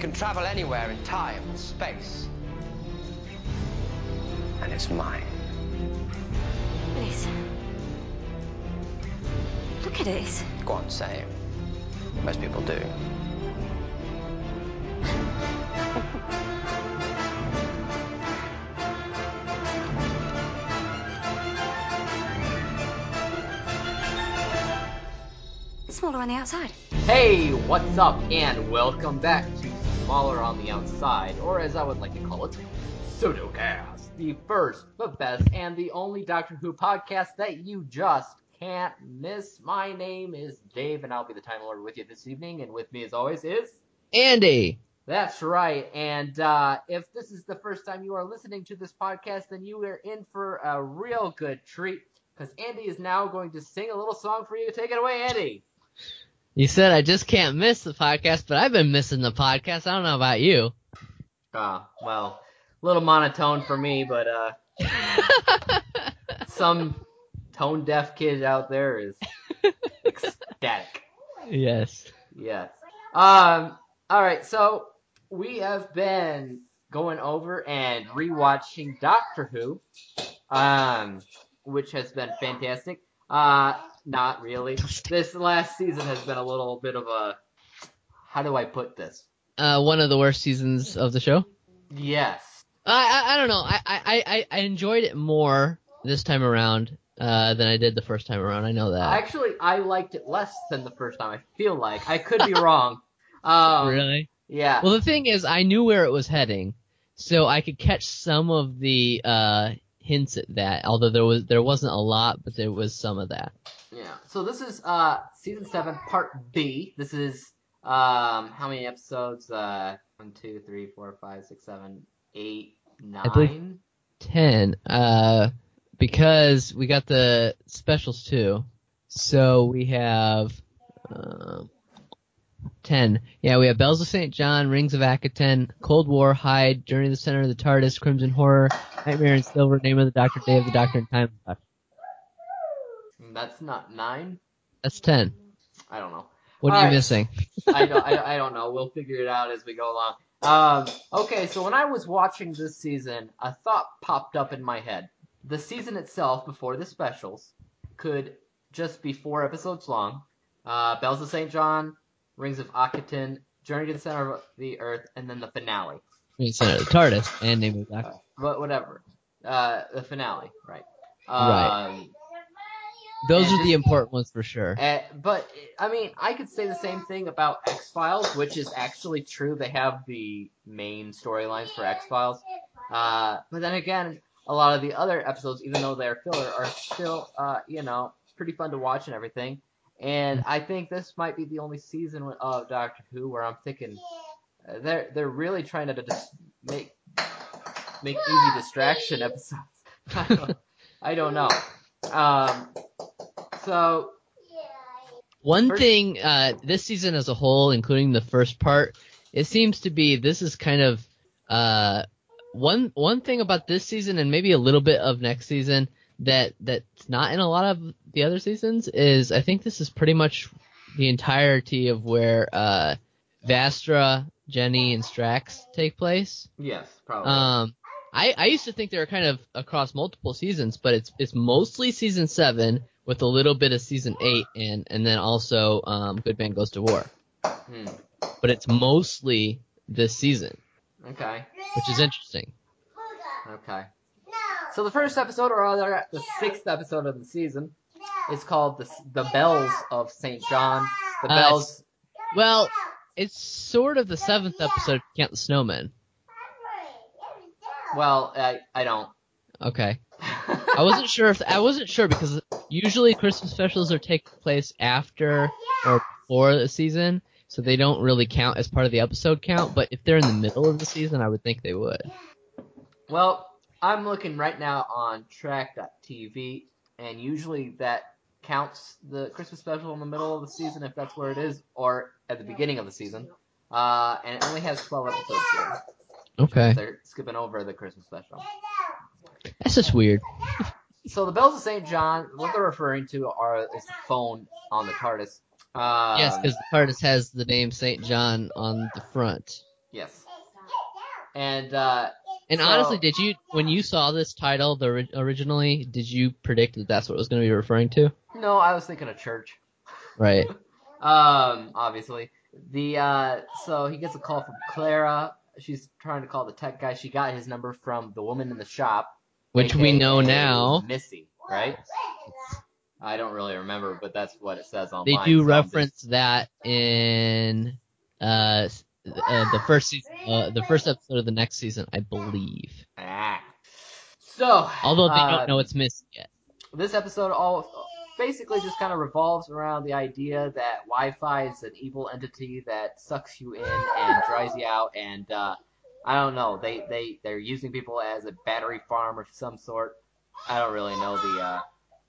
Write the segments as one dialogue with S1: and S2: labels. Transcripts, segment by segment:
S1: can travel anywhere in time and space. And it's mine.
S2: It is. Look at it.
S1: Go on, say it. Most people do.
S2: Smaller on the outside.
S3: Hey, what's up, and welcome back to Smaller on the Outside, or as I would like to call it, Pseudocast, the first, the best, and the only Doctor Who podcast that you just can't miss. My name is Dave, and I'll be the Time Lord with you this evening, and with me as always is...
S4: Andy.
S3: That's right, and uh, if this is the first time you are listening to this podcast, then you are in for a real good treat, because Andy is now going to sing a little song for you. Take it away, Andy!
S4: You said I just can't miss the podcast, but I've been missing the podcast. I don't know about you.
S3: Ah, well, a little monotone for me, but uh, some tone deaf kid out there is ecstatic.
S4: yes.
S3: Yes. Um. All right. So we have been going over and rewatching Doctor Who, um, which has been fantastic. Uh, not really. This last season has been a little bit of a. How do I put this?
S4: Uh, one of the worst seasons of the show.
S3: Yes.
S4: I I, I don't know. I, I I I enjoyed it more this time around uh, than I did the first time around. I know that.
S3: Actually, I liked it less than the first time. I feel like I could be wrong. Um,
S4: really?
S3: Yeah.
S4: Well, the thing is, I knew where it was heading, so I could catch some of the uh, hints at that. Although there was there wasn't a lot, but there was some of that.
S3: Yeah. So this is uh season seven, part B. This is um how many episodes? Uh one, two, three, four, five, six, seven, eight,
S4: believe- Ten. Uh, because we got the specials too. So we have uh, ten. Yeah, we have Bells of St. John, Rings of Akhaten, Cold War, Hyde, Journey to the Center of the TARDIS, Crimson Horror, Nightmare in Silver, Name of the Doctor, Day of the Doctor, and Time of the Doctor.
S3: That's not nine.
S4: That's ten.
S3: I don't know.
S4: What are
S3: Alright.
S4: you missing?
S3: I don't. I, I don't know. We'll figure it out as we go along. Um. Okay. So when I was watching this season, a thought popped up in my head. The season itself, before the specials, could just be four episodes long. Uh, Bells of St. John, Rings of Akhaten, Journey to the Center of the Earth, and then the finale.
S4: Rings of the Center of the TARDIS and Name of the Doctor.
S3: But whatever. Uh, the finale, right?
S4: Right. Those
S3: and
S4: are the important ones for sure.
S3: Uh, but I mean, I could say the same thing about X Files, which is actually true. They have the main storylines for X Files, uh, but then again, a lot of the other episodes, even though they're filler, are still, uh, you know, pretty fun to watch and everything. And I think this might be the only season of Doctor Who where I'm thinking uh, they're they're really trying to dis- make make easy distraction episodes. I don't, I don't know. Um, so
S4: One thing, uh, this season as a whole, including the first part, it seems to be this is kind of uh, one one thing about this season and maybe a little bit of next season that that's not in a lot of the other seasons is I think this is pretty much the entirety of where uh, Vastra, Jenny, and Strax take place.
S3: yes, probably.
S4: Um, I, I used to think they were kind of across multiple seasons, but it's it's mostly season seven with a little bit of season eight and and then also um, Good Man Goes to War.
S3: Hmm.
S4: But it's mostly this season,
S3: Okay.
S4: which is interesting.
S3: Okay. So the first episode, or rather the sixth episode of the season, is called the the Bells of Saint John. The
S4: Uh,
S3: bells.
S4: Well, it's sort of the seventh episode count the snowman.
S3: Well, I I don't.
S4: Okay. I wasn't sure if I wasn't sure because usually Christmas specials are take place after or before the season, so they don't really count as part of the episode count. But if they're in the middle of the season, I would think they would.
S3: Well, I'm looking right now on trakt.tv, and usually that counts the Christmas special in the middle of the season if that's where it is, or at the beginning of the season. Uh, and it only has 12 episodes here.
S4: Okay,
S3: They're skipping over the Christmas special.
S4: That's just weird.
S3: So the bells of St. John, what they're referring to are is the phone on the TARDIS. Um,
S4: yes, because the TARDIS has the name Saint John on the front.
S3: Yes. And uh,
S4: And
S3: So-
S4: honestly, did you when you saw this title the originally, did you predict that that's what it was going to be referring to?
S3: no, I was thinking of church.
S4: Right.
S3: Um, obviously. The uh so he gets a call from Clara. She's trying to call the tech guy. She got his number from the woman in the shop.
S4: Which we know
S3: aka
S4: now.
S3: Missy, right? I don't really remember, but that's what it says online.
S4: They do
S3: just-
S4: reference that in uh, uh the first season, uh, the first episode of the next season, I believe.
S3: Ah. So,
S4: Although they
S3: uh,
S4: don't know it's missing yet.
S3: this episode all basically just kind of revolves around the idea that Wi-Fi is an evil entity that sucks you in and dries you out, and uh, I don't know. They they they're using people as a battery farm of some sort. I don't really know the, uh,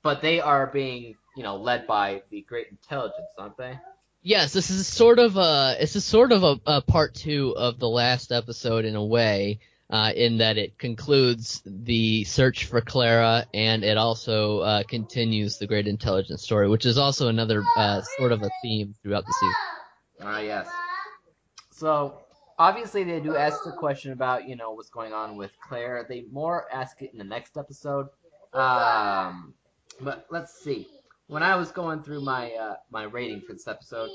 S3: but they are being you know led by the great intelligence, aren't they?
S4: Yes, this is sort of a it's a sort of a, a part two of the last episode in a way, uh, in that it concludes the search for Clara and it also uh, continues the Great Intelligence story, which is also another uh, sort of a theme throughout the season.
S3: Ah, yes. So obviously they do ask the question about you know what's going on with Claire. They more ask it in the next episode. Um, but let's see. When I was going through my uh, my rating for this episode,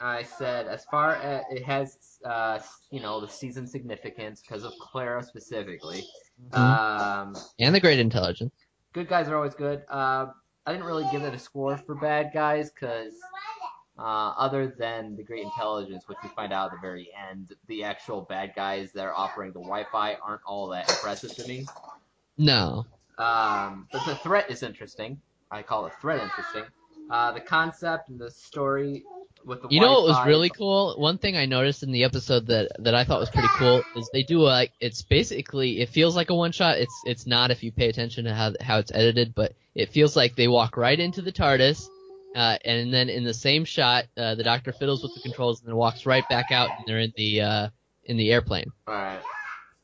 S3: I said as far as it has uh, you know the season significance because of Clara specifically. Um,
S4: And the Great Intelligence.
S3: good guys are always good. Uh, I didn't really give it a score for bad guys because, uh, other than the great intelligence, which we find out at the very end, the actual bad guys that are offering the Wi-Fi aren't all that impressive to me.
S4: No.
S3: Um, but the threat is interesting. I call it threat interesting. Uh, the concept and the story with the
S4: You know what was really cool? One thing I noticed in the episode that that I thought was pretty cool is they do like it's basically it feels like a one shot. It's it's not if you pay attention to how how it's edited, but it feels like they walk right into the TARDIS, uh, and then in the same shot, uh, the Doctor fiddles with the controls and then walks right back out, and they're in the uh, in the airplane.
S3: Alright.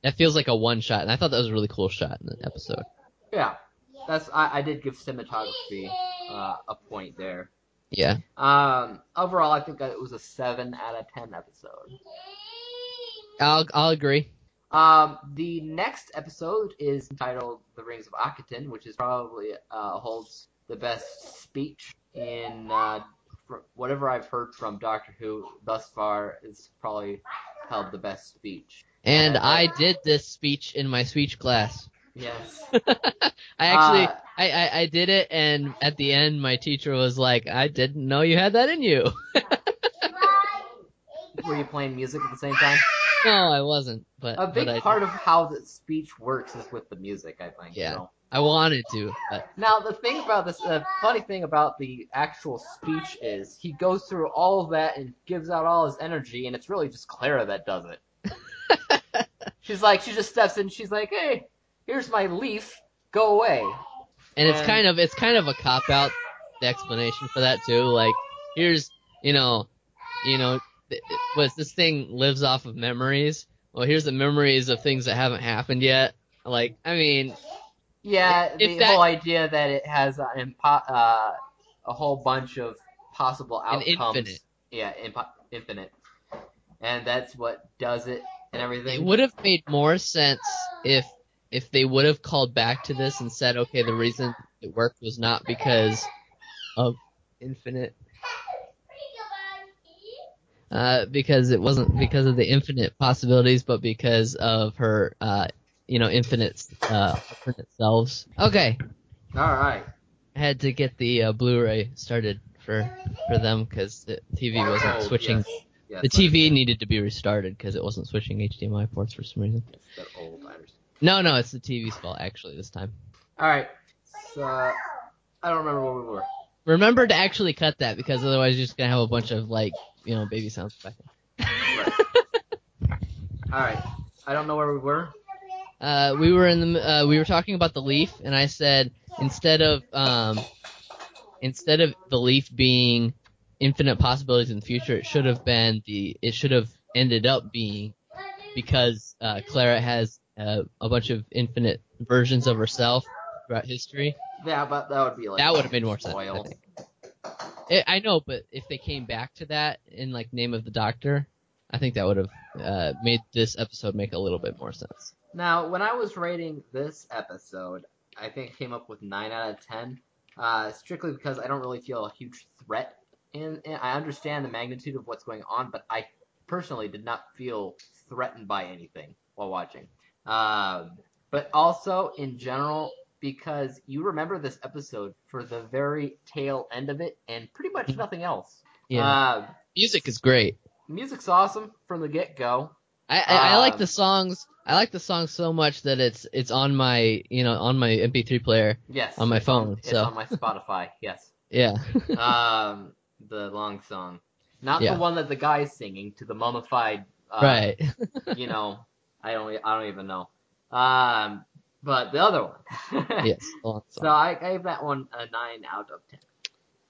S4: That feels like a one shot, and I thought that was a really cool shot in the episode.
S3: Yeah. That's I, I did give cinematography uh, a point there.
S4: Yeah.
S3: Um, overall, I think that it was a seven out of ten episode.
S4: I'll I'll agree.
S3: Um, the next episode is entitled "The Rings of Akhaten," which is probably uh, holds the best speech in uh, whatever I've heard from Doctor Who thus far. Is probably held the best speech.
S4: And I did this speech in my speech class.
S3: Yes.
S4: I actually,
S3: Uh,
S4: I, I, I did it, and at the end, my teacher was like, "I didn't know you had that in you."
S3: were you playing music at the same time?
S4: no, I wasn't, but
S3: A big
S4: but
S3: part of how the speech works is with the music. I think.
S4: Yeah.
S3: So.
S4: I wanted to, but
S3: Now the thing about this, the funny thing about the actual speech is he goes through all of that and gives out all his energy, and it's really just Clara that does it. she's like, she just steps in, she's like, hey, here's my leaf, go away.
S4: and it's kind of it's kind of a cop out the explanation for that too. Like, here's you know, you know, was this thing lives off of memories? Well, here's the memories of things that haven't happened yet. Like, I mean,
S3: Yeah,
S4: If
S3: the
S4: that-
S3: whole idea that it has an impo- uh, a whole bunch of possible outcomes.
S4: infinite.
S3: Yeah, impo- infinite. And that's what does it and everything.
S4: It would have made more sense if if they would have called back to this and said, okay, the reason it worked was not because of infinite, uh, because it wasn't because of the infinite possibilities, but because of her, uh, you know, infinite, uh, alternate selves. Okay,
S3: All right.
S4: I had to get the uh, Blu-ray started for for them because the TV wasn't
S3: Oh,
S4: switching.
S3: yes. Yes,
S4: The TV needed to be restarted because it wasn't switching HDMI ports for some reason.
S3: It's that old,
S4: No, no, it's the TV's fault actually this time.
S3: All right. So I don't remember where we were.
S4: Remember to actually cut that because otherwise you're just gonna have a bunch of like, you know, baby sounds back.
S3: All right. I don't know where we were.
S4: Uh, we were in the, uh, we were talking about the leaf, and I said instead of, um, instead of the leaf being infinite possibilities in the future, it should have been the, it should have ended up being because uh, Clara has uh, a bunch of infinite versions of herself throughout history.
S3: Yeah, but that would be like
S4: That would have made more sense. I
S3: spoils.
S4: think. I I know, but if they came back to that in like Name of the Doctor, I think that would have uh, made this episode make a little bit more sense.
S3: Now, when I was rating this episode, I think I came up with nine out of ten. Uh, strictly because I don't really feel a huge threat, and, and I understand the magnitude of what's going on, but I personally did not feel threatened by anything while watching. Um, but also in general, because you remember this episode for the very tail end of it, and pretty much nothing else.
S4: Yeah,
S3: Uh,
S4: music is great.
S3: music's awesome from the get go.
S4: I, I, I like
S3: Um,
S4: the songs. I like the song so much that it's it's on my you know on my MP3 player.
S3: Yes,
S4: On my phone,
S3: It's
S4: so.
S3: on my Spotify. Yes.
S4: Yeah.
S3: um, the long song, not
S4: Yeah.
S3: the one that the guy's singing to the mummified. Uh,
S4: right.
S3: You know, I don't. I don't even know. Um, but the other one.
S4: yes.
S3: So. I gave that one a nine out of ten.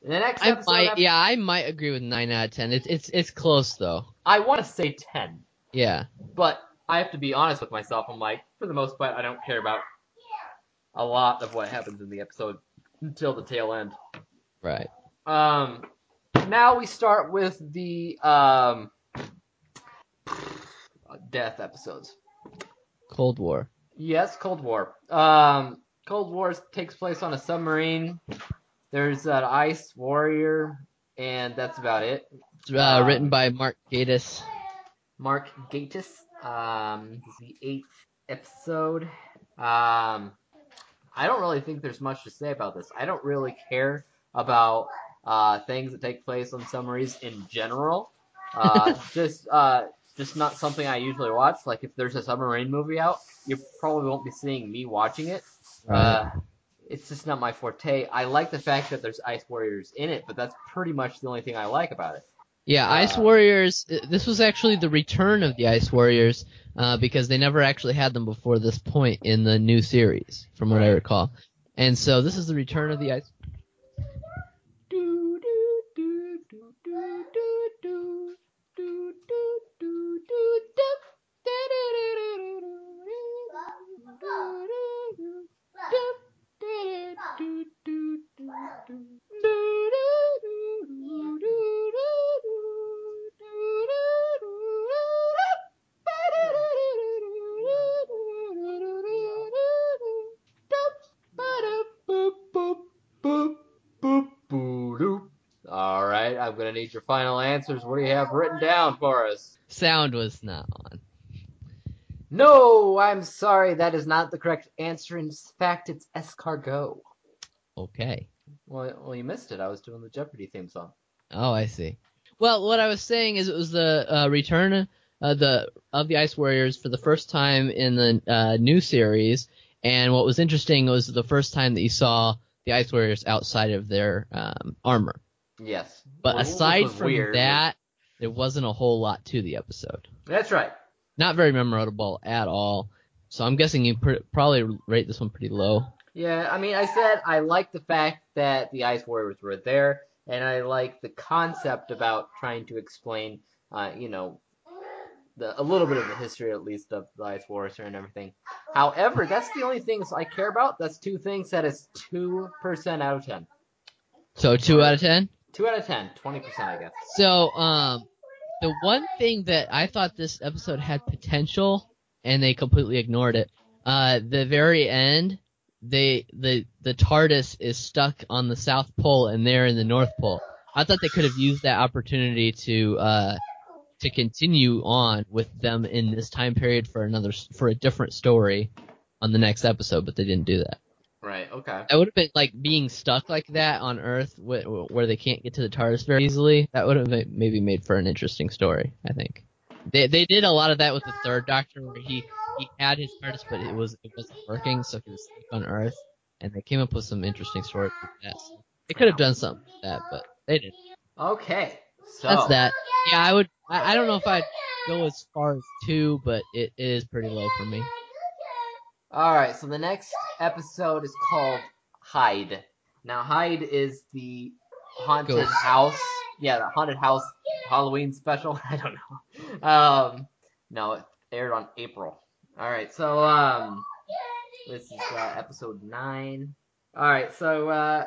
S3: The next
S4: I
S3: episode,
S4: might. Yeah, I might agree with nine out of ten. It's it's it's close though.
S3: I want to say ten,
S4: Yeah.
S3: but I have to be honest with myself. I'm like, for the most part, I don't care about a lot of what happens in the episode until the tail end.
S4: Right.
S3: Um, now we start with the um death episodes.
S4: Cold War.
S3: Yes, Cold War. Um, Cold War takes place on a submarine. There's an ice warrior, and that's about it.
S4: Uh, written by Mark Gatiss.
S3: Mark Gatiss. Um, this is the eighth episode. Um, I don't really think there's much to say about this. I don't really care about uh, things that take place on submarines in general. Uh, just uh, just not something I usually watch. Like if there's a submarine movie out, you probably won't be seeing me watching it. Uh, it's just not my forte. I like the fact that there's ice warriors in it, but that's pretty much the only thing I like about it.
S4: Yeah, Ice
S3: Uh,
S4: Warriors. uh, This was actually the return of the Ice Warriors uh, because they never actually had them before this point in the new series, from what I recall. And so this is the return of the Ice.
S3: Need your final answers. What do you have written down for us?
S4: Sound was not on.
S3: No, I'm sorry, that is not the correct answer. In fact, it's escargot.
S4: Okay.
S3: Well, well, you missed it. I was doing the Jeopardy theme song.
S4: Oh, I see. Well, what I was saying is it was the uh, return uh, the of the Ice Warriors for the first time in the uh, new series, and what was interesting was the first time that you saw the Ice Warriors outside of their um, armor.
S3: Yes,
S4: But
S3: Well,
S4: aside from
S3: weird.
S4: that, there wasn't a whole lot to the episode.
S3: that's right.
S4: Not very memorable at all. So I'm guessing you pr- probably rate this one pretty low.
S3: Yeah, I mean, I said I like the fact that the Ice Warriors were there, and I like the concept about trying to explain, uh, you know, the a little bit of the history at least of the Ice Warriors and everything. However, that's the only things I care about. That's two things that is two percent out of ten.
S4: So two out of ten.
S3: Two out of ten, twenty percent, I guess.
S4: So, um, the one thing that I thought this episode had potential, and they completely ignored it. Uh, the very end, they the the TARDIS is stuck on the South Pole, and they're in the North Pole. I thought they could have used that opportunity to uh to continue on with them in this time period for another for a different story on the next episode, but they didn't do that.
S3: Right. Okay.
S4: That would have been like being stuck like that on Earth, wh- where they can't get to the TARDIS very easily. That would have maybe made for an interesting story. I think they they did a lot of that with the Third Doctor, where he he had his TARDIS, but it was it wasn't working, so he was stuck on Earth, and they came up with some interesting stories with that. So they could have done something with that, but they didn't.
S3: Okay. So
S4: That's that. Yeah, I would. I, I don't know if I'd go as far as two, but it is pretty low for me.
S3: All right, so the next episode is called Hyde. Now, Hyde is the haunted
S4: Ghost.
S3: house. Yeah, the haunted house Halloween special. I don't know. Um, no, it aired on April. All right, so um, this is uh, episode nine. All right, so uh,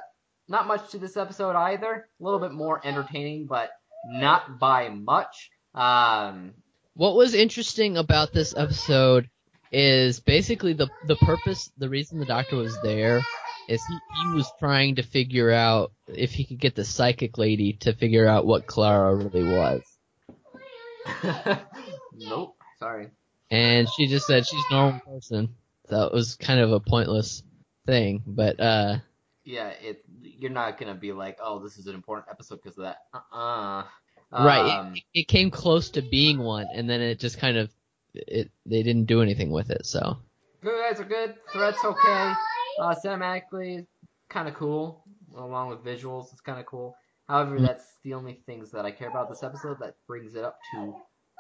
S3: not much to this episode either. A little bit more entertaining, but not by much. Um,
S4: What was interesting about this episode is basically the the purpose, the reason the doctor was there is he, he was trying to figure out if he could get the psychic lady to figure out what Clara really was.
S3: nope. Sorry.
S4: And she just said she's a normal person. So it was kind of a pointless thing, but uh
S3: Yeah, it. You're not gonna be like, oh, this is an important episode because of that. Uh-uh.
S4: right,
S3: Um,
S4: it, it came close to being one and then it just kind of it they didn't do anything with it, so
S3: good guys are good. Threats okay. Uh, cinematically, kind of cool. Along with visuals, it's kind of cool. However,
S4: Mm.
S3: that's the only things that I care about this episode. That brings it up to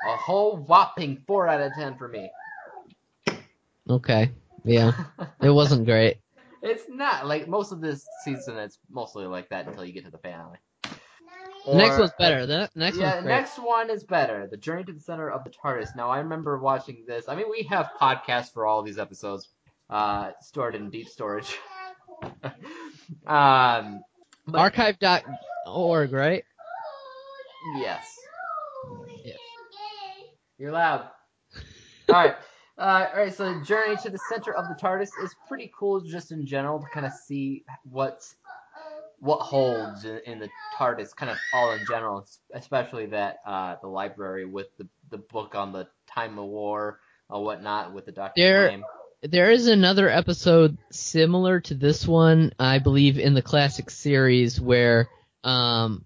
S3: a whole whopping four out of ten for me.
S4: okay. Yeah. It wasn't great.
S3: It's not like most of this season. It's mostly like that until you get to the finale.
S4: The next one's better. The next
S3: yeah, next one is better. The Journey to the Center of the TARDIS. Now, I remember watching this. I mean, we have podcasts for all these episodes, uh, stored in deep storage. um, but-
S4: Archive.org, right?
S3: yes.
S4: Yes.
S3: You're loud. All right. Uh, all right. So, the Journey to the Center of the TARDIS is pretty cool, just in general, to kind of see what what holds in, in the TARDIS, kind of all in general, especially that uh, the library with the the book on the time of war or whatnot with the Doctor.
S4: There-
S3: name.
S4: There is another episode similar to this one, I believe, in the classic series where, um,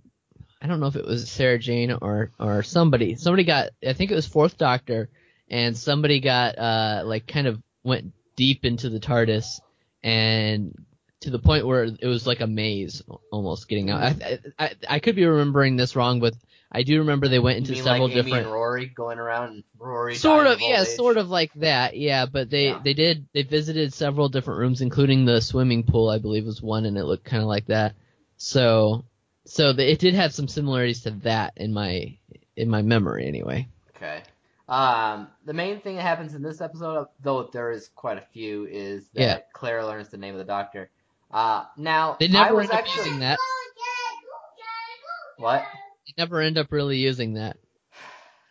S4: I don't know if it was Sarah Jane or, or somebody, somebody got, I think it was Fourth Doctor, and somebody got, uh, like kind of went deep into the TARDIS and to the point where it was like a maze almost getting out. I, I, I could be remembering this wrong, but I do remember they went into several
S3: like
S4: different
S3: and Rory going around Rory
S4: sort of yeah
S3: age?
S4: sort of like that yeah but they
S3: Yeah.
S4: they did they visited several different rooms including the swimming pool i believe was one and it looked kind of like that so so the, it did have some similarities to that in my in my memory anyway
S3: Okay. Um, the main thing that happens in this episode, though there is quite a few, is that
S4: Yeah.
S3: Claire learns the name of the Doctor. Uh, now
S4: they
S3: I
S4: never
S3: was
S4: end up
S3: actually
S4: using that
S3: what?
S4: they never end up really using that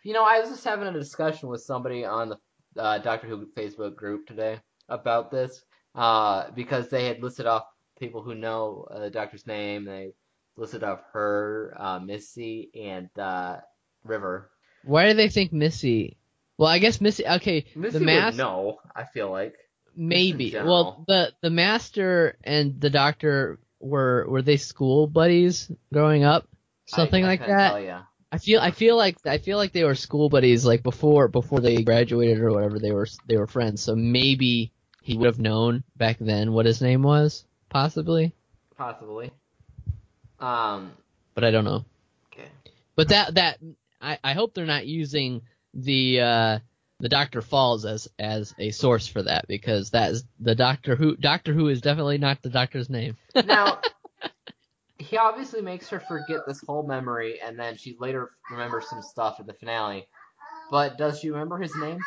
S3: You know, I was just having a discussion with somebody on the uh, Doctor Who Facebook group today about this, uh, because they had listed off people who know uh, the Doctor's name. They listed off her, uh, Missy, and uh, River.
S4: why do they think missy well i guess missy okay
S3: Missy
S4: the mask
S3: know. I feel like.
S4: Maybe well the the master and the doctor were were they school buddies growing up something
S3: I, I
S4: like that. I feel I feel like I feel like they were school buddies like before before they graduated or whatever they were they were friends so maybe he would have known back then what his name was possibly
S3: Possibly. Um.
S4: but I don't know
S3: Okay.
S4: but that that I, I hope they're not using the uh the Doctor Falls as as a source for that because that is the Doctor Who Doctor Who is definitely not the Doctor's name
S3: Now, he obviously makes her forget this whole memory, and then she later remembers some stuff in the finale. But does she remember his name?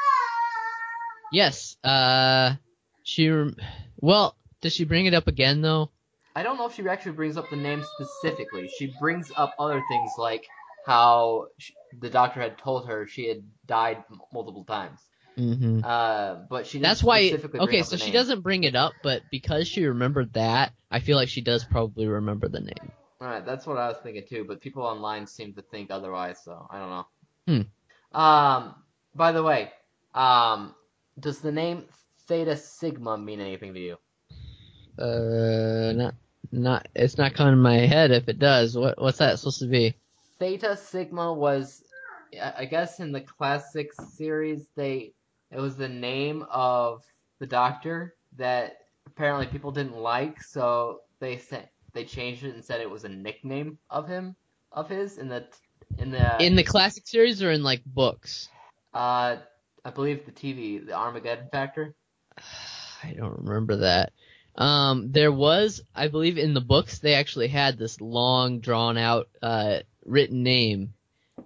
S4: yes uh she rem- well does she bring it up again though
S3: I don't know if she actually brings up the name specifically. She brings up other things like how sh the doctor had told her she had died m- multiple times.
S4: mm-hmm.
S3: Uh, but she
S4: That's why. Okay,
S3: up
S4: so she doesn't bring it up, but because she remembered that, I feel like she does probably remember the name.
S3: Alright, that's what I was thinking too, but people online seem to think otherwise, so I don't know.
S4: Hmm.
S3: Um, by the way, um, does the name Theta Sigma mean anything to you?
S4: Uh, not, not. It's not coming to my head. If it does, what, what's that supposed to be?
S3: Theta Sigma was, I guess, in the classic series, they it was the name of the Doctor that apparently people didn't like, so they said they changed it and said it was a nickname of him, of his in the in the
S4: In the classic series or in like books?
S3: uh, I believe the TV, the Armageddon Factor.
S4: I don't remember that. Um, there was, I believe, in the books they actually had this long, drawn out, uh, written name.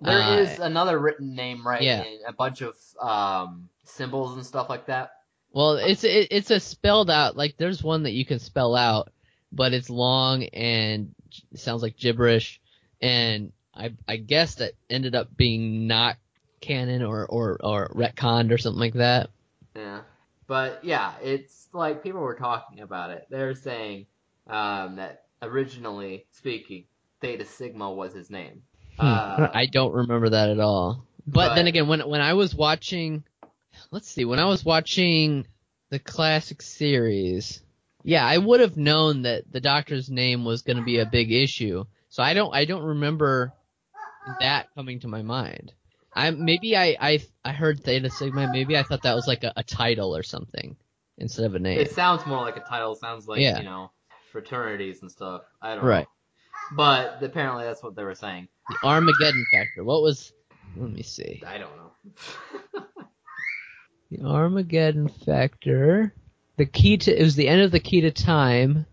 S3: There
S4: Uh,
S3: is another written name, right?
S4: yeah.
S3: A bunch of um symbols and stuff like that.
S4: Well, it's it, it's a spelled out like there's one that you can spell out, but it's long and sounds like gibberish, and I I guess that ended up being not canon or or or retconned or something like that.
S3: Yeah. But yeah, it's like people were talking about it. They're saying um, that originally speaking, Theta Sigma was his name.
S4: Hmm.
S3: Uh,
S4: I don't remember that at all. But,
S3: but-
S4: then again, when when I was watching, let's see, when I was watching the classic series, yeah, I would have known that the Doctor's name was going to be a big issue. So I don't I don't remember that coming to my mind. I maybe I I I heard Theta Sigma. Maybe I thought that was like a, a title or something instead of a name.
S3: It sounds more like a title. Sounds like
S4: Yeah.
S3: you know fraternities and stuff. I don't
S4: Right.
S3: know. But apparently that's what they were saying.
S4: The Armageddon factor. What was? Let me see.
S3: I don't know.
S4: The Armageddon factor. The key to it was the end of the key to time.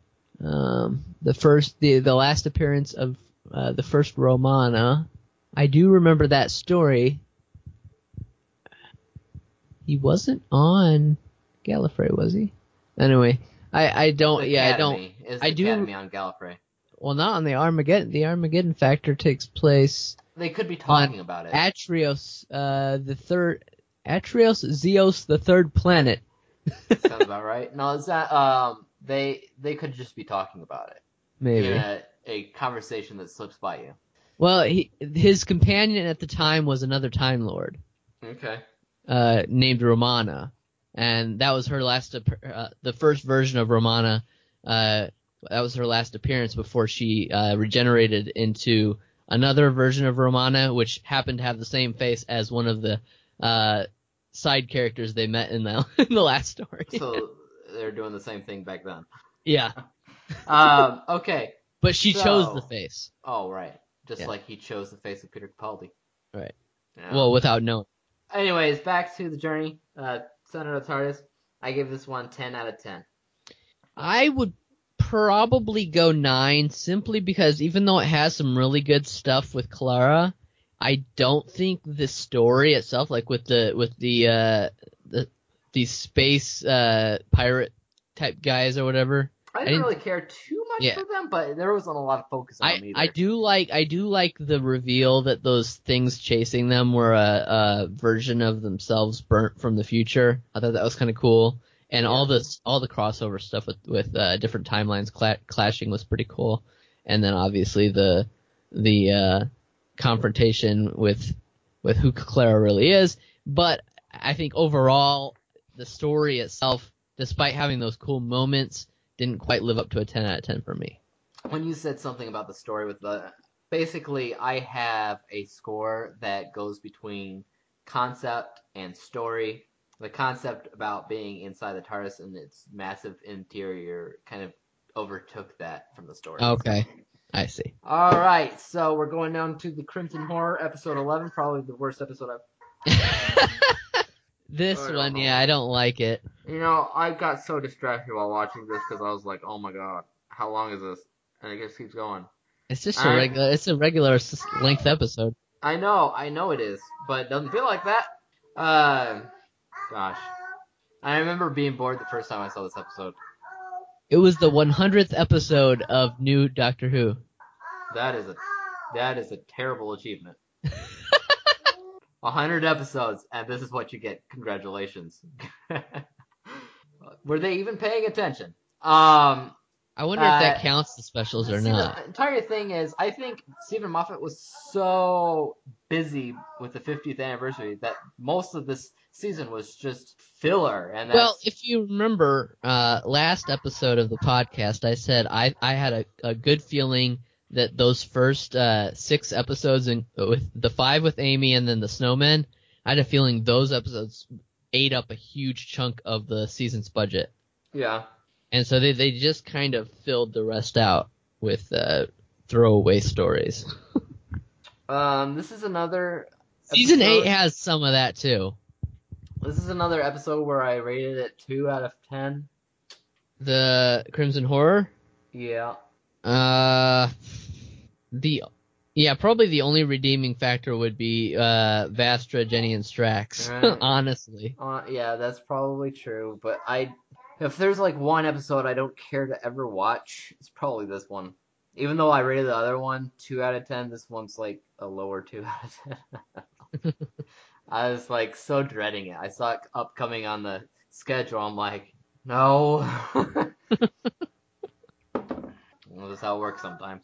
S4: Um, the first, the the last appearance of uh, the first Romana. I do remember that story. He wasn't on Gallifrey, was he? Anyway, I I don't. Yeah, I don't. I do-
S3: Academy on Gallifrey.
S4: Well, not on the Armageddon. The Armageddon factor takes place
S3: They could be talking about it.
S4: Atrios, uh, the third Atrios Zeos, the third planet.
S3: Sounds about right. No, is that um they they could just be talking about it
S4: Maybe.
S3: in a, a conversation that slips by you.
S4: Well, he, his companion at the time was another Time Lord,
S3: Okay.
S4: uh, named Romana, and that was her last, uh, the first version of Romana. Uh, that was her last appearance before she uh, regenerated into another version of Romana, which happened to have the same face as one of the uh, side characters they met in the in the last story.
S3: So they're doing the same thing back then.
S4: yeah,
S3: Um. Okay.
S4: but she
S3: So-
S4: chose the face.
S3: Oh right. Just
S4: Yeah.
S3: like he chose the face of Peter Capaldi.
S4: Right.
S3: Yeah.
S4: Well, without knowing.
S3: Anyways, back to the journey. Uh, Senator TARDIS. I give this one 10 out of 10.
S4: I would probably go nine simply because even though it has some really good stuff with Clara, I don't think the story itself, like with the with the uh the these space uh pirate type guys or whatever.
S3: I
S4: I
S3: didn't
S4: didn't-
S3: really care too much
S4: Yeah.
S3: for them, but there wasn't a lot of focus on
S4: I
S3: them either.
S4: I do like I do like the reveal that those things chasing them were a, a version of themselves burnt from the future. I thought that was kind of cool, and all this all the crossover stuff with with uh, different timelines cla- clashing was pretty cool. And then obviously the the uh, confrontation with with who Clara really is. But I think overall the story itself, despite having those cool moments, didn't quite live up to a ten out of ten for me.
S3: when you said something about the story with the basically I have a score that goes between concept and story. The concept about being inside the TARDIS and its massive interior kind of overtook that from the story.
S4: Okay, I see.
S3: All right, so we're going down to the Crimson Horror episode 11, probably the worst episode I've.
S4: this
S3: don't
S4: one, yeah, I don't like it.
S3: You know, I got so distracted while watching this because I was like, "Oh my god, how long is this?" And it just keeps going.
S4: It's just a regular. It's a regular length episode.
S3: I know, I know it is, but it doesn't feel like that. Uh, gosh, I remember being bored the first time I saw this episode.
S4: It was the 100th episode of New Doctor Who.
S3: That is a that is a terrible achievement. Hundred episodes, and this is what you get. Congratulations. Were they even paying attention? Um,
S4: I wonder if that
S3: Uh,
S4: counts the specials or
S3: see,
S4: not.
S3: The entire thing is, I think Steven Moffat was so busy with the 50th anniversary that most of this season was just filler. And
S4: Well, if you remember, uh, last episode of the podcast, I said I, I had a, a good feeling that those first, uh, six episodes in, with the five with Amy and then the snowmen, I had a feeling those episodes ate up a huge chunk of the season's budget.
S3: yeah,
S4: And so they, they just kind of filled the rest out with, uh, throwaway stories.
S3: um, this is another
S4: Season eight has some of that too.
S3: This is another episode where I rated it two out of ten.
S4: The Crimson Horror,
S3: Yeah,
S4: Uh, the yeah, probably the only redeeming factor would be uh Vastra, Jenny, and Strax.
S3: Right.
S4: honestly,
S3: uh, yeah, that's probably true. But I, if there's like one episode I don't care to ever watch, it's probably this one. Even though I rated the other one two out of ten, this one's like a lower two out of ten. I was like so dreading it. I saw it upcoming on the schedule. I'm like, no. well, that's how it works sometimes.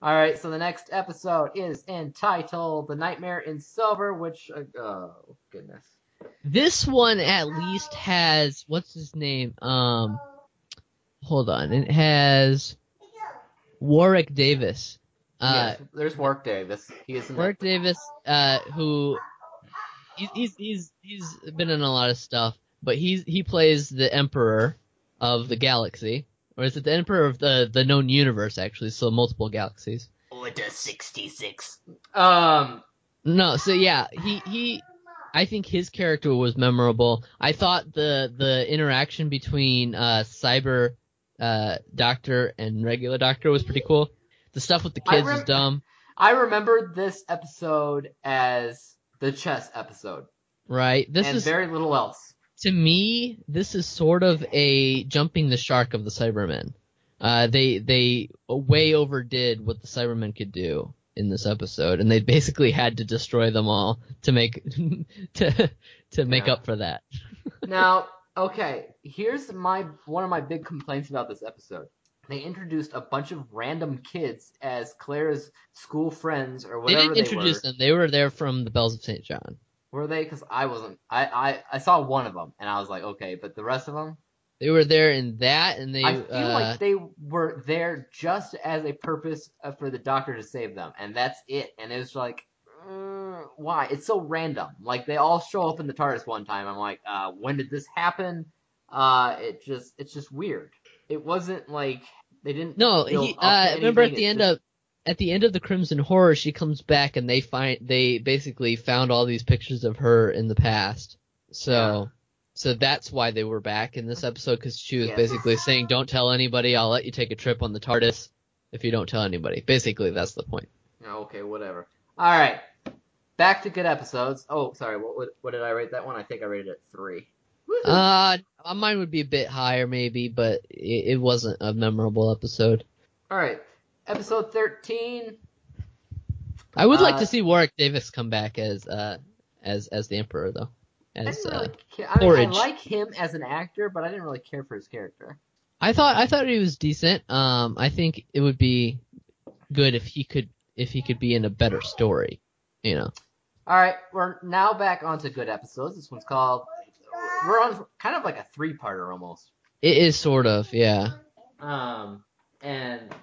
S3: All right, so the next episode is entitled "The Nightmare in Silver," which, uh, oh goodness,
S4: This one at least has what's his name? Um, hold on, it has Warwick Davis. Uh,
S3: yes, there's Warwick Davis. He is
S4: Warwick Davis, uh, who he's, he's he's he's been in a lot of stuff, but he's he plays the Emperor of the galaxy, or is it the Emperor of the the known universe actually? So multiple galaxies.
S3: Order 66. Um,
S4: No, so yeah, he he. I think his character was memorable. I thought the the interaction between uh, Cyber uh, Doctor and regular Doctor was pretty cool. The stuff with the kids
S3: rem-
S4: was dumb,
S3: I remember this episode as the chess episode,
S4: right? This
S3: and
S4: is
S3: very little else.
S4: to me, this is sort of a jumping the shark of the Cybermen. Uh, they they way overdid what the Cybermen could do in this episode, and they basically had to destroy them all to make to to make
S3: Yeah.
S4: up for that.
S3: now, okay, here's my one of my big complaints about this episode. They introduced a bunch of random kids as Claire's school friends or whatever.
S4: They didn't
S3: they,
S4: introduce
S3: were.
S4: them; they were there from the Bells of St. John.
S3: Were they? Because I wasn't. I, I I saw one of them and I was like, okay, but the rest of them,
S4: They were there in that, and they
S3: I feel
S4: uh,
S3: like they were there just as a purpose uh, for the Doctor to save them, and that's it. And it was like, uh, why? It's so random. Like they all show up in the TARDIS one time. I'm like, uh, when did this happen? Uh, it just it's just weird. It wasn't like they didn't.
S4: no. He, uh, remember at the end
S3: just-
S4: of at the end of the Crimson Horror, she comes back, and they find they basically found all these pictures of her in the past. So.
S3: Yeah.
S4: So that's why they were back in this episode because she was
S3: Yes.
S4: basically saying, "Don't tell anybody. I'll let you take a trip on the TARDIS if you don't tell anybody." Basically, that's the point.
S3: Oh, Okay, whatever. All right, back to good episodes. Oh, sorry. What what, what did I rate that one? I think I rated it three.
S4: Uh, mine would be a bit higher maybe, but it, it wasn't a memorable episode.
S3: All right, episode thirteen.
S4: I would like
S3: Uh,
S4: to see Warwick Davis come back as uh as as the Emperor though.
S3: I
S4: As uh,
S3: really I, mean, I like him as an actor, but I didn't really care for his character.
S4: I thought I thought he was decent. Um, I think it would be good if he could if he could be in a better story. You know.
S3: All right, we're now back onto good episodes. This one's called. We're on kind of like a three-parter almost.
S4: It is sort of, yeah.
S3: Um, and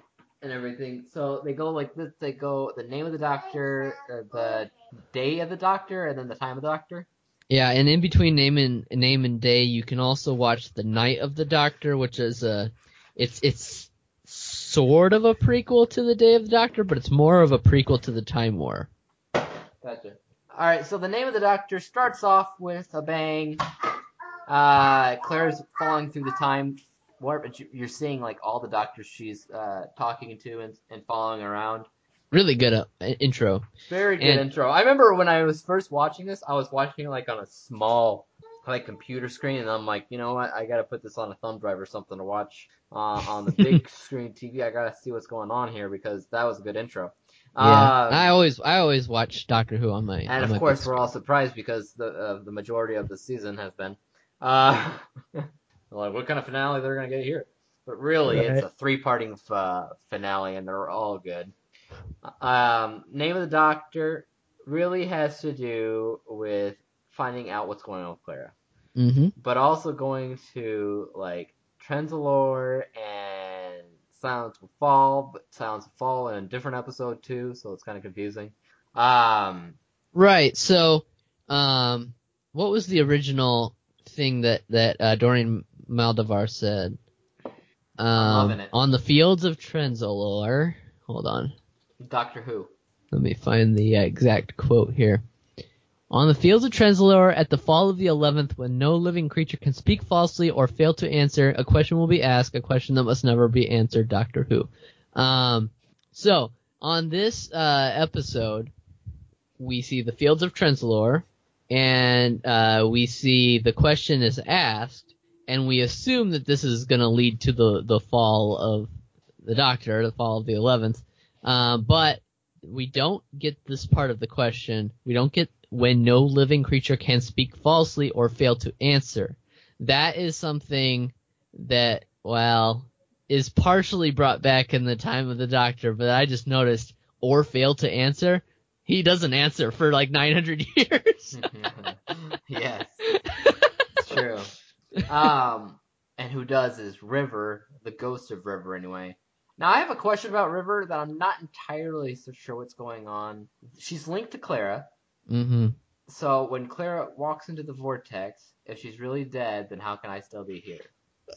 S3: and everything. So they go like this. They go the name of the doctor, the day of the doctor, and then the time of the doctor.
S4: Yeah, and in between name and name and day, you can also watch the Night of the Doctor, which is a, it's it's sort of a prequel to the Day of the Doctor, but it's more of a prequel to the Time War.
S3: Gotcha. All right, so the name of the doctor starts off with a bang. Uh, Claire's falling through the time warp, you're seeing like all the doctors she's uh, talking to and, and following around.
S4: Really good uh, intro.
S3: Very good
S4: And-
S3: intro. I remember when I was first watching this, I was watching it like on a small like computer screen, and I'm like, you know what? I gotta put this on a thumb drive or something to watch uh, on the big screen TV. I gotta see what's going on here because that was a good intro.
S4: Yeah,
S3: Um,
S4: I always I always watch Doctor Who on my. on
S3: and
S4: my
S3: of course, we're all surprised because the uh, the majority of the season has been. Uh, like, what kind of finale they're gonna get here? But really, it's a three-parting uh, finale, and they're all good. Um, name of the Doctor really has to do with finding out what's going on with Clara,
S4: hmm
S3: but also going to like Trenzalore and Silence Will Fall, but Silence Will Fall in a different episode too, so it's kind of confusing. Um,
S4: Right. So, um, what was the original thing that that uh, Dorium Maldovar said? Um. On the fields of Trenzalore. Hold on.
S3: Doctor Who.
S4: Let me find the exact quote here. On the fields of Trenzalore, at the fall of the eleventh, when no living creature can speak falsely or fail to answer, a question will be asked, a question that must never be answered. Doctor Who. Um, so on this uh, episode, we see the fields of Trenzalore, and uh, we see the question is asked, and we assume that this is going to lead to the the fall of the Doctor, the fall of the eleventh. Um, but we don't get this part of the question. We don't get when no living creature can speak falsely or fail to answer. That is something that, well, is partially brought back in the time of the Doctor, but I just noticed or fail to answer. He doesn't answer for like 900 years.
S3: yes, it's true. Um, and who does is River, the ghost of River, anyway. Now I have a question about River that I'm not entirely so sure what's going on. She's linked to Clara,
S4: Mm-hmm.
S3: so when Clara walks into the vortex, if she's really dead, then how can I still be here?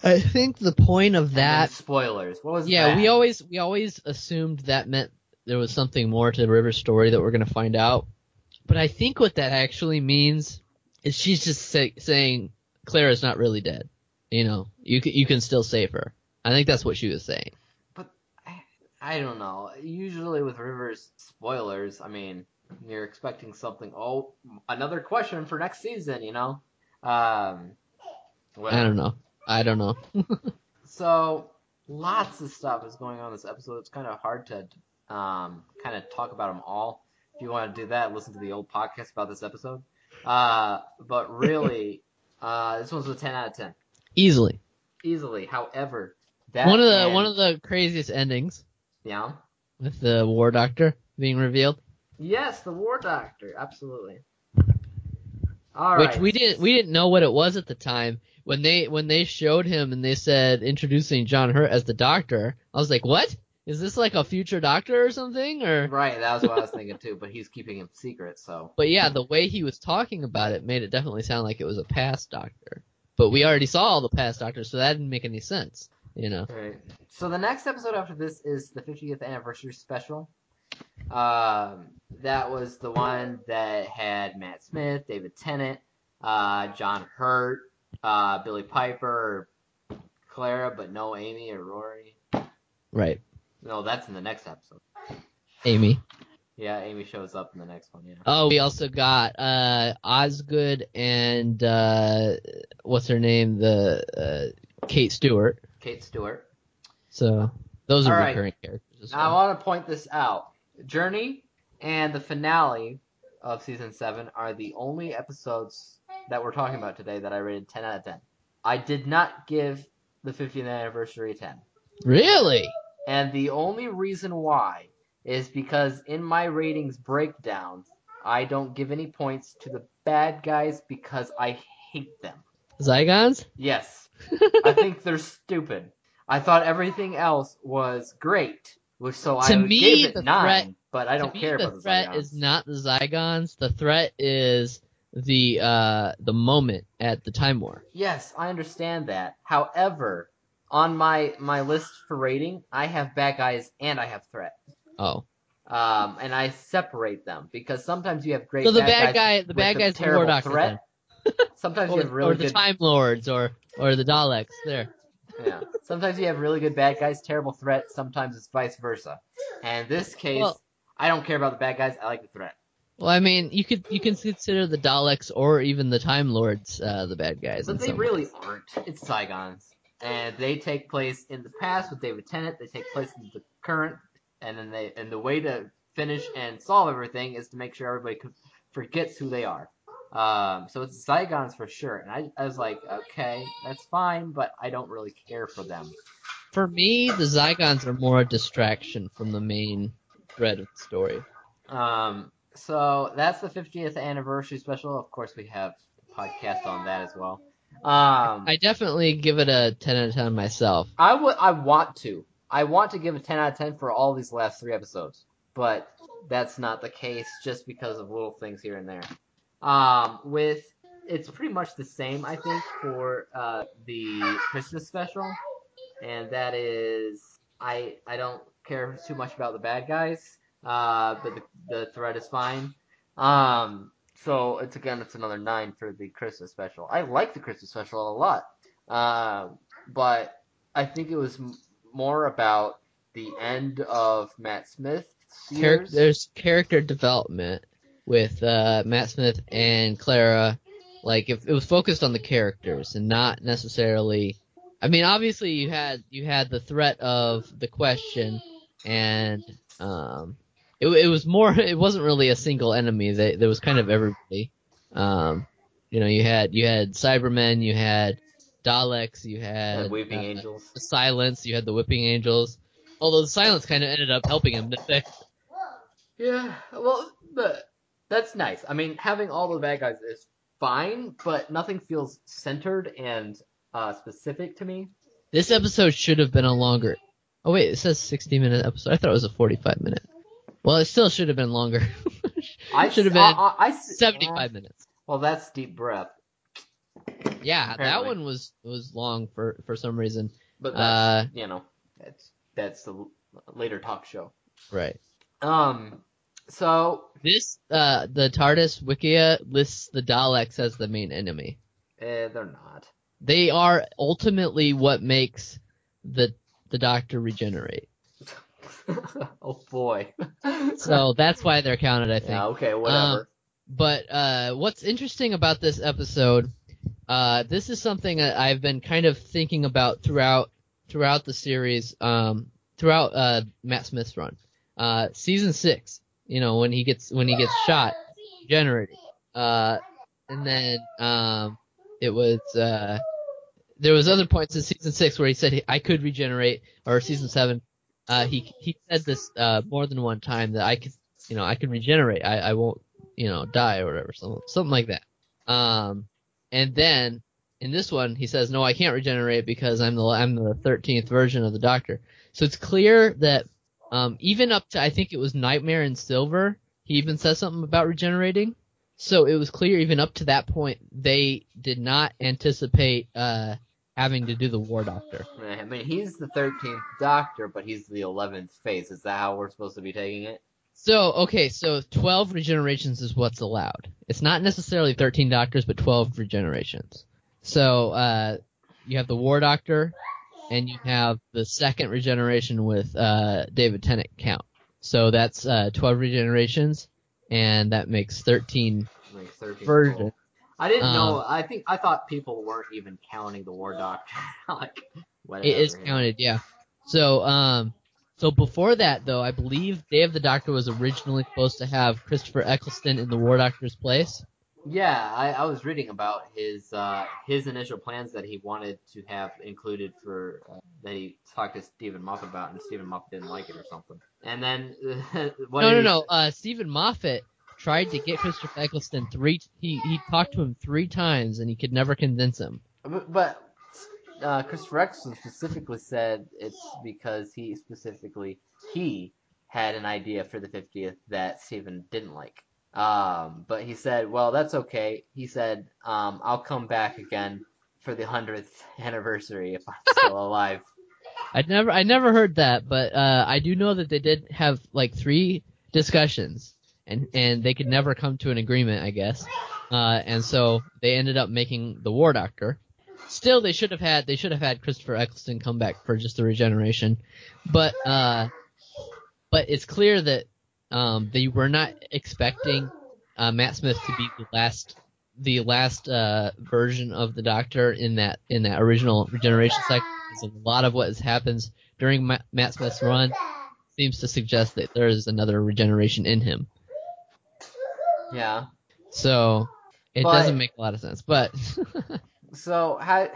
S4: I think the point of that
S3: spoilers. What was
S4: Yeah,
S3: that?
S4: we always we always assumed that meant there was something more to River's story that we're gonna find out. But I think what that actually means is she's just say, saying Clara's not really dead. You know, you can, you can still save her. I think that's what she was saying.
S3: But I, I don't know. Usually with Rivers spoilers, I mean, you're expecting something. Oh, another question for next season, you know. Um,
S4: I don't know. I don't know.
S3: So lots of stuff is going on in this episode. It's kind of hard to um, kind of talk about them all. If you want to do that, listen to the old podcast about this episode. Uh, but really, uh, this one's a 10 out of 10.
S4: Easily.
S3: Easily. However, that
S4: One of the
S3: and-
S4: one of the craziest endings
S3: yeah.
S4: with the War Doctor being revealed,
S3: Yes, the War Doctor. Absolutely. All right.
S4: which we didn't we didn't know what it was at the time when they when they showed him and they said introducing John Hurt as the Doctor. I was like, what? Is this like a future Doctor or something? Or
S3: Right, that was what I was thinking too. But he's keeping it secret, so
S4: But yeah, the way he was talking about it made it definitely sound like it was a past doctor. But we already saw all the past doctors, so that didn't make any sense. You know.
S3: Right. So the next episode after this is the 50th anniversary special. Um, that was the one that had Matt Smith, David Tennant, uh, John Hurt, uh, Billie Piper, Clara, but no Amy or Rory.
S4: Right.
S3: No, that's in the next episode.
S4: Amy.
S3: Yeah, Amy shows up in the next one. Yeah.
S4: Oh, we also got uh Osgood and uh what's her name? The uh Kate Stewart.
S3: Kate Stewart.
S4: So those are
S3: right.
S4: recurring characters
S3: Now I want to point this out. Journey and the finale of season seven are the only episodes that we're talking about today that I rated 10 out of 10. I did not give the 50th anniversary a 10.
S4: Really?
S3: And the only reason why is because in my ratings breakdown, I don't give any points to the bad guys because I hate them.
S4: Zygons?
S3: Yes, I think they're stupid. I thought everything else was great, which so
S4: To
S3: I
S4: me,
S3: gave it
S4: the
S3: nine.
S4: threat-
S3: but I don't care
S4: the
S3: about the
S4: threat
S3: Zygons.
S4: is not the Zygons. The threat is the uh the moment at the Time War.
S3: Yes, I understand that. However, on my my list for rating, I have bad guys and I have threat.
S4: Oh.
S3: Um, and I separate them because sometimes you have great.
S4: So the
S3: bad
S4: bad guy the bad guy's
S3: terrible threat. Sometimes
S4: Or,
S3: you have really
S4: or the
S3: good.
S4: Time Lords or or the Daleks. There.
S3: Yeah. Sometimes you have really good bad guys, terrible threat. Sometimes it's vice versa. And this case,
S4: Well-
S3: I don't care about the bad guys. I like the threat.
S4: Well, I mean, you could you can consider the Daleks or even the Time Lords uh, the bad guys.
S3: But they really
S4: ways.
S3: aren't. It's Zygons. And they take place in the past with David Tennant. They take place in the current. And then they and the way to finish and solve everything is to make sure everybody forgets who they are. Um, so it's Zygons for sure. And I, I was like, okay, that's fine, but I don't really care for them.
S4: For me, the Zygons are more a distraction from the main thread of the story.
S3: Um, so that's the 50th anniversary special. Of course, we have a podcast on that as well. Um,
S4: I definitely give it a 10 out of 10 myself.
S3: I would. I want to. I want to give a 10 out of 10 for all these last three episodes, but that's not the case just because of little things here and there. Um, with it's pretty much the same, I think, for uh, the Christmas special, and that is I I don't care too much about the bad guys, uh, but the the threat is fine. Um, so it's again it's another nine for the Christmas special. I like the Christmas special a lot, um, but I think it was m- more about the end of Matt Smith.
S4: Char- there's character development with uh, Matt Smith and Clara. Like, if it was focused on the characters and not necessarily. I mean, obviously you had you had the threat of the question and um, it, it was more. It wasn't really a single enemy. They, there was kind of everybody. Um, you know, you had you had Cybermen, you had Daleks, you had
S3: the Weeping
S4: uh,
S3: Angels.
S4: the Silence, you had the Weeping Angels. Although the Silence kind of ended up helping him, didn't they?
S3: Yeah, well, the, that's nice. I mean, having all the bad guys is fine, but nothing feels centered and uh, specific to me.
S4: This episode should have been a longer. Oh wait, it says 60 minute episode. I thought it was a 45 minute. Well, it still should have been longer.
S3: I
S4: should have been
S3: I, I- I s-
S4: 75 minutes.
S3: Well, that's deep breath,
S4: Yeah, that one was was long for for some reason.
S3: but that's
S4: Uh,
S3: you know that's that's the later talk show.
S4: Right.
S3: Um, so
S4: This uh the TARDIS Wikia lists the Daleks as the main enemy.
S3: eh, they're not.
S4: They are ultimately what makes the the Doctor regenerate.
S3: oh boy.
S4: So that's why they're counted, I think.
S3: yeah, okay, whatever.
S4: But uh, what's interesting about this episode, uh, this is something that I've been kind of thinking about throughout throughout the series, um, throughout uh, Matt Smith's run. Uh, season six, you know, when he gets when he gets shot, generated. Uh, and then um, it was uh, there was other points in season six where he said he, I could regenerate, or season seven. Uh, he he said this uh, more than one time that I could, you know, I can regenerate. I, I won't you know, die or whatever, something, something like that. Um, and then in this one, he says, "No, I can't regenerate because I'm the I'm the 13th version of the Doctor." So it's clear that um, even up to I think it was Nightmare in Silver, he even says something about regenerating. So it was clear even up to that point they did not anticipate uh, having to do the War Doctor.
S3: I mean, he's the 13th Doctor, but he's the 11th face. Is that how we're supposed to be taking it?
S4: So okay, so 12 regenerations is what's allowed. It's not necessarily 13 doctors, but 12 regenerations. So uh, you have the War Doctor, and you have the second regeneration with uh, David Tennant count. So that's uh, 12 regenerations, and that makes 13
S3: Like 13th
S4: versions.
S3: I didn't
S4: Um,
S3: know. I think I thought people weren't even counting the War Doctor. like, whatever.
S4: It is counted, yeah. So, um, so before that though, I believe Day of the Doctor was originally supposed to have Christopher Eccleston in the War Doctor's place.
S3: Yeah, I, I was reading about his uh, his initial plans that he wanted to have included for uh, that he talked to Steven Moffat about, and Steven Moffat didn't like it or something. And then what
S4: no, no,
S3: he
S4: no. Uh, Steven Moffat tried to get Christopher Eccleston three. He he talked to him three times, and he could never convince him.
S3: But, but uh, Christopher Eccleston specifically said it's because he specifically he had an idea for the 50th that Steven didn't like. Um, but he said, well, that's okay. He said, um, I'll come back again for the 100th anniversary if I'm still alive.
S4: I never I never heard that, but uh, I do know that they did have like three discussions, and and they could never come to an agreement, I guess. Uh, and so they ended up making the War Doctor. Still, they should have had they should have had Christopher Eccleston come back for just the regeneration, but uh, but it's clear that um, they were not expecting uh, Matt Smith to be the last the last uh, version of the Doctor in that in that original regeneration cycle. Because a lot of what happens during Ma- Matt Smith's run seems to suggest that there is another regeneration in him.
S3: Yeah.
S4: So it
S3: But-
S4: doesn't make a lot of sense, but
S3: So how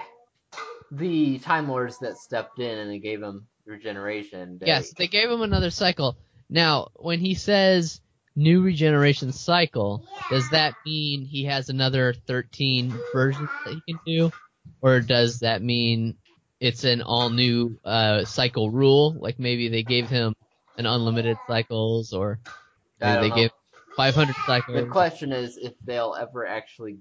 S3: the Time Lords that stepped in and they gave him regeneration. They,
S4: yes, they gave him another cycle. Now, when he says new regeneration cycle, does that mean he has another 13 versions that he can do? Or does that mean it's an all new uh, cycle rule? Like maybe they gave him an unlimited cycles or they
S3: know.
S4: gave 500 cycles.
S3: The question is if they'll ever actually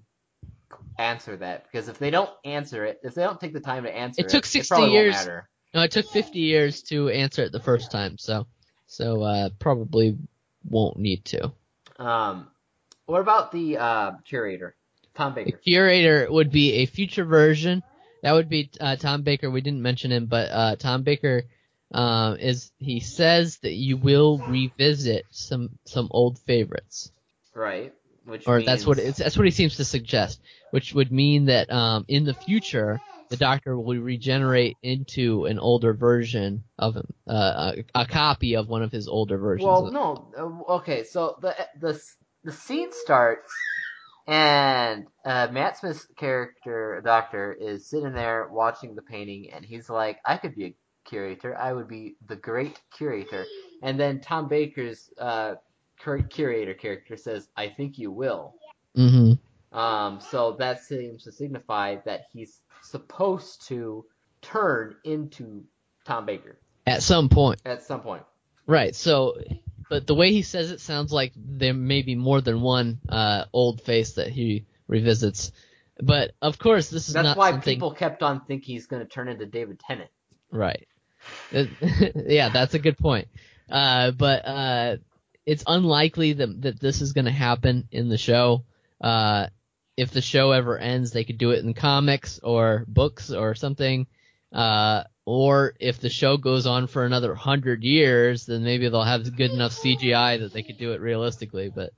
S3: answer that because if they don't answer it, if they don't take the time to answer it,
S4: It took 60
S3: probably won't
S4: years.
S3: matter.
S4: No, it took 50 years to answer it the first time, so so uh, probably won't need to.
S3: Um, what about the uh, curator, Tom
S4: The
S3: Baker?
S4: curator would be a future version. That would be uh, Tom Baker. We didn't mention him, but uh, Tom Baker um, is he says that you will revisit some some old favorites,
S3: Right. Which
S4: or
S3: means,
S4: that's what it's, that's what he seems to suggest, which would mean that um, in the future the Doctor will regenerate into an older version of him, uh, a, a copy of one of his older versions.
S3: Well, no. uh, Okay, so the the the scene starts, and uh, Matt Smith's character Doctor is sitting there watching the painting, and he's like, "I could be a curator. I would be the great curator." And then Tom Baker's uh, curator character says, "I think you will."
S4: Mm-hmm.
S3: Um, so that seems to signify that he's supposed to turn into Tom Baker
S4: At some point.
S3: at some point.
S4: Right. So, but the way he says it sounds like there may be more than one uh, old face that he revisits. But of course, this is
S3: That's
S4: not
S3: why
S4: something.
S3: people kept on thinking he's going to turn into David Tennant.
S4: Right. Yeah, that's a good point. Uh, but uh, it's unlikely that that this is going to happen in the show. Uh, if the show ever ends, they could do it in comics or books or something. Uh, or if the show goes on for another hundred years, then maybe they'll have good enough CGI that they could do it realistically. But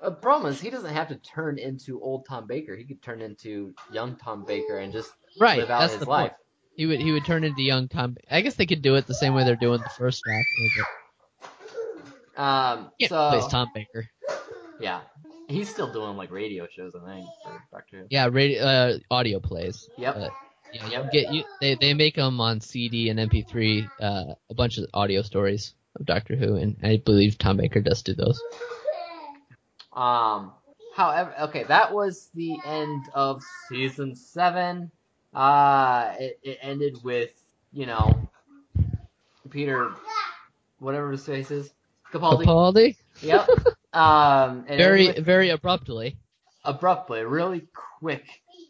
S3: The problem is he doesn't have to turn into old Tom Baker. He could turn into young Tom Baker and just
S4: right,
S3: live out
S4: that's
S3: his
S4: the
S3: life.
S4: point. He would he would turn into young Tom. I guess they could do it the same way they're doing the first draft. But
S3: Um,
S4: yeah,
S3: so
S4: plays Tom Baker.
S3: yeah, he's still doing like radio shows, I think, for Doctor Who.
S4: Yeah, radio, uh, audio plays.
S3: Yep.
S4: Uh, yeah,
S3: Yep.
S4: get you. They they make them on CD and MP3. Uh, a bunch of audio stories of Doctor Who, and I believe Tom Baker does do those.
S3: Um, however, okay, that was the end of season seven. Uh, it, it ended with you know Peter, whatever his face is, Capaldi.
S4: Capaldi,
S3: Yep. Um,
S4: very very abruptly.
S3: abruptly, really quick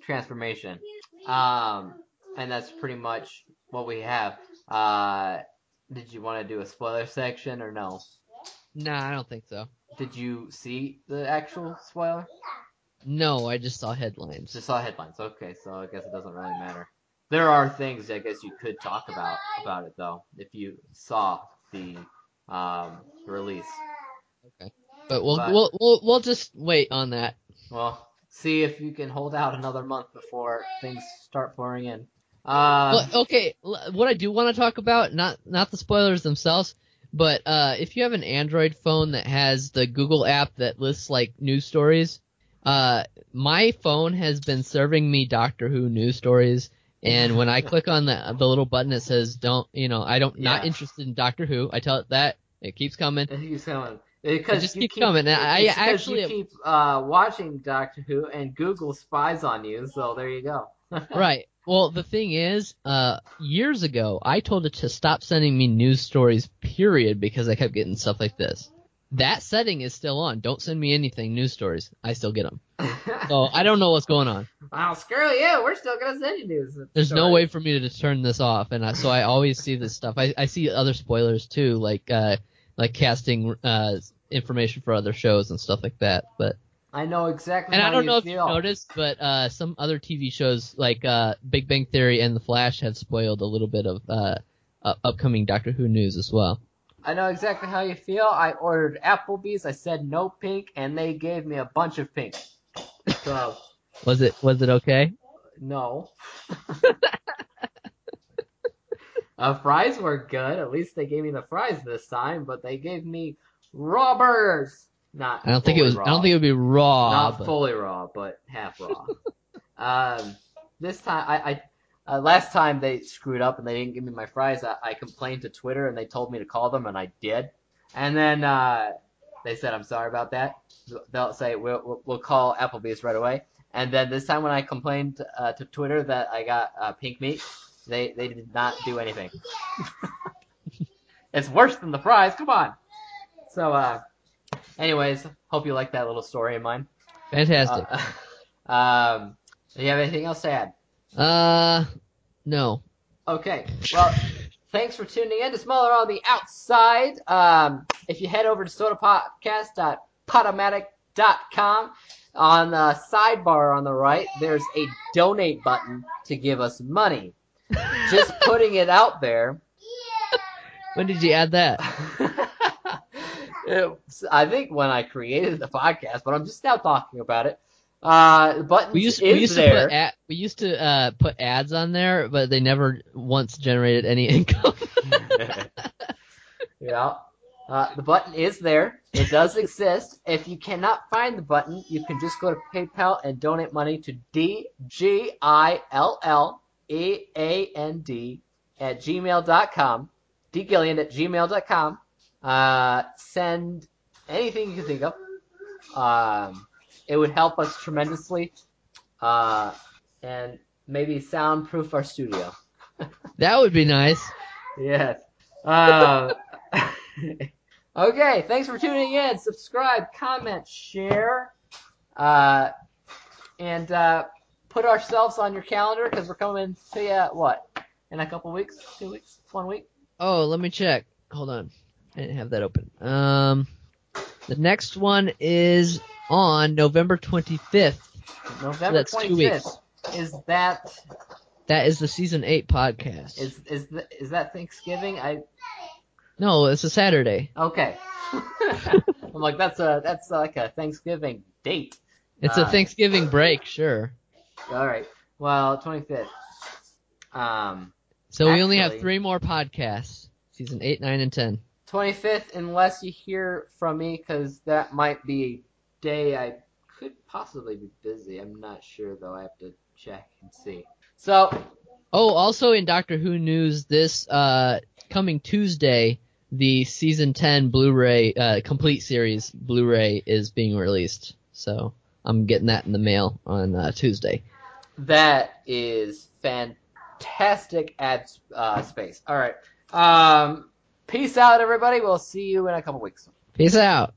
S3: transformation. Um, and that's pretty much what we have. Uh, did you want to do a spoiler section or no?
S4: Nah, I don't think so.
S3: Did you see the actual spoiler?
S4: No, I just saw headlines.
S3: Just saw headlines. Okay, so I guess it doesn't really matter. There are things I guess you could talk about about it though, if you saw the um, release.
S4: Okay, but we'll
S3: but-
S4: we'll we'll we'll just wait on that.
S3: Well, see if you can hold out another month before things start pouring in. Um,
S4: well, okay, what I do want to talk about, not not the spoilers themselves, but uh, if you have an Android phone that has the Google app that lists like news stories, uh, my phone has been serving me Doctor Who news stories, and when I click on the the little button that says "Don't," you know, I don't not interested in Doctor Who, I tell it that it keeps coming.
S3: It keeps coming. Because
S4: just
S3: you
S4: keep
S3: keep
S4: coming, and I- actually-
S3: keep uh, watching Doctor Who, and Google spies on you. So there you go.
S4: right. Well, the thing is, uh, years ago, I told it to stop sending me news stories, period, because I kept getting stuff like this. That setting is still on. Don't send me anything, news stories. I still get them. So I don't know what's going on.
S3: Well, screw you. We're still gonna send you news.
S4: There's no way for me to turn this off, and I, so I always see this stuff. I, I see other spoilers too, like uh, like casting uh, information for other shows and stuff like that. But
S3: I know exactly.
S4: and I don't
S3: you
S4: know if
S3: feel.
S4: you noticed, but uh, some other TV shows like uh, Big Bang Theory and The Flash have spoiled a little bit of uh, uh, upcoming Doctor Who news as well.
S3: I know exactly how you feel. I ordered Applebee's. I said no pink, and they gave me a bunch of pink. So
S4: Was it was it okay?
S3: no. uh, fries were good. At least they gave me the fries this time, but they gave me raw burgers. Not.
S4: I don't think it was.
S3: Raw.
S4: I don't think it would be raw.
S3: not
S4: but-
S3: fully raw, but half raw. um, this time, I, I uh, last time they screwed up and they didn't give me my fries. I, I complained to Twitter and they told me to call them, and I did. And then uh, they said, "I'm sorry about that." They'll say, "We'll we'll, call Applebee's right away." And then this time, when I complained uh, to Twitter that I got uh, pink meat, they they did not do anything. it's worse than the fries. Come on. So, uh, anyways, hope you like that little story of mine.
S4: Fantastic.
S3: Uh, um, do you have anything else to add?
S4: Uh, no.
S3: Okay. Well, thanks for tuning in to Smaller on the Outside. Um, if you head over to sodapodcast.podomatic.com, on the sidebar on the right, there's a donate button to give us money. Just putting it out there.
S4: When did you add that?
S3: I think when I created the podcast, but I'm just now talking about it. Uh, the button
S4: We used
S3: is
S4: we used to
S3: there.
S4: put ad, we used to uh, put ads on there, but they never once generated any income.
S3: yeah. Uh, the button is there. It does exist. If you cannot find the button, you can just go to PayPal and donate money to D G I L L E A N D at gmail.com. dgillian at gmail.com. Uh, send anything you can think of. Um, it would help us tremendously. Uh, and maybe soundproof our studio.
S4: that would be nice.
S3: Yes. Uh, okay, thanks for tuning in. Subscribe, comment, share, uh, and uh, put ourselves on your calendar because we're coming to you, what, in a couple weeks? Two weeks? One week?
S4: Oh, let me check. Hold on. I didn't have that open. Um, the next one is on November 25th.
S3: November
S4: that's two weeks.
S3: Is that
S4: That is the season eight podcast.
S3: is is th- is that Thanksgiving? I
S4: no, it's a Saturday.
S3: okay. I'm like that's a that's like a Thanksgiving date.
S4: It's
S3: Uh,
S4: a Thanksgiving break, sure.
S3: All right. Well, 25th. Um.
S4: So we only have three more podcasts. Season eight, nine, and ten.
S3: 25th, unless you hear from me, because that might be day I could possibly be busy. I'm not sure, though. I have to check and see. So,
S4: Oh, also in Doctor Who news, this uh, coming Tuesday, the season ten Blu-ray uh, complete series Blu-ray is being released. So I'm getting that in the mail on uh, Tuesday.
S3: that is fantastic ad uh, space. All right. Um, peace out, everybody. We'll see you in a couple weeks.
S4: Peace out.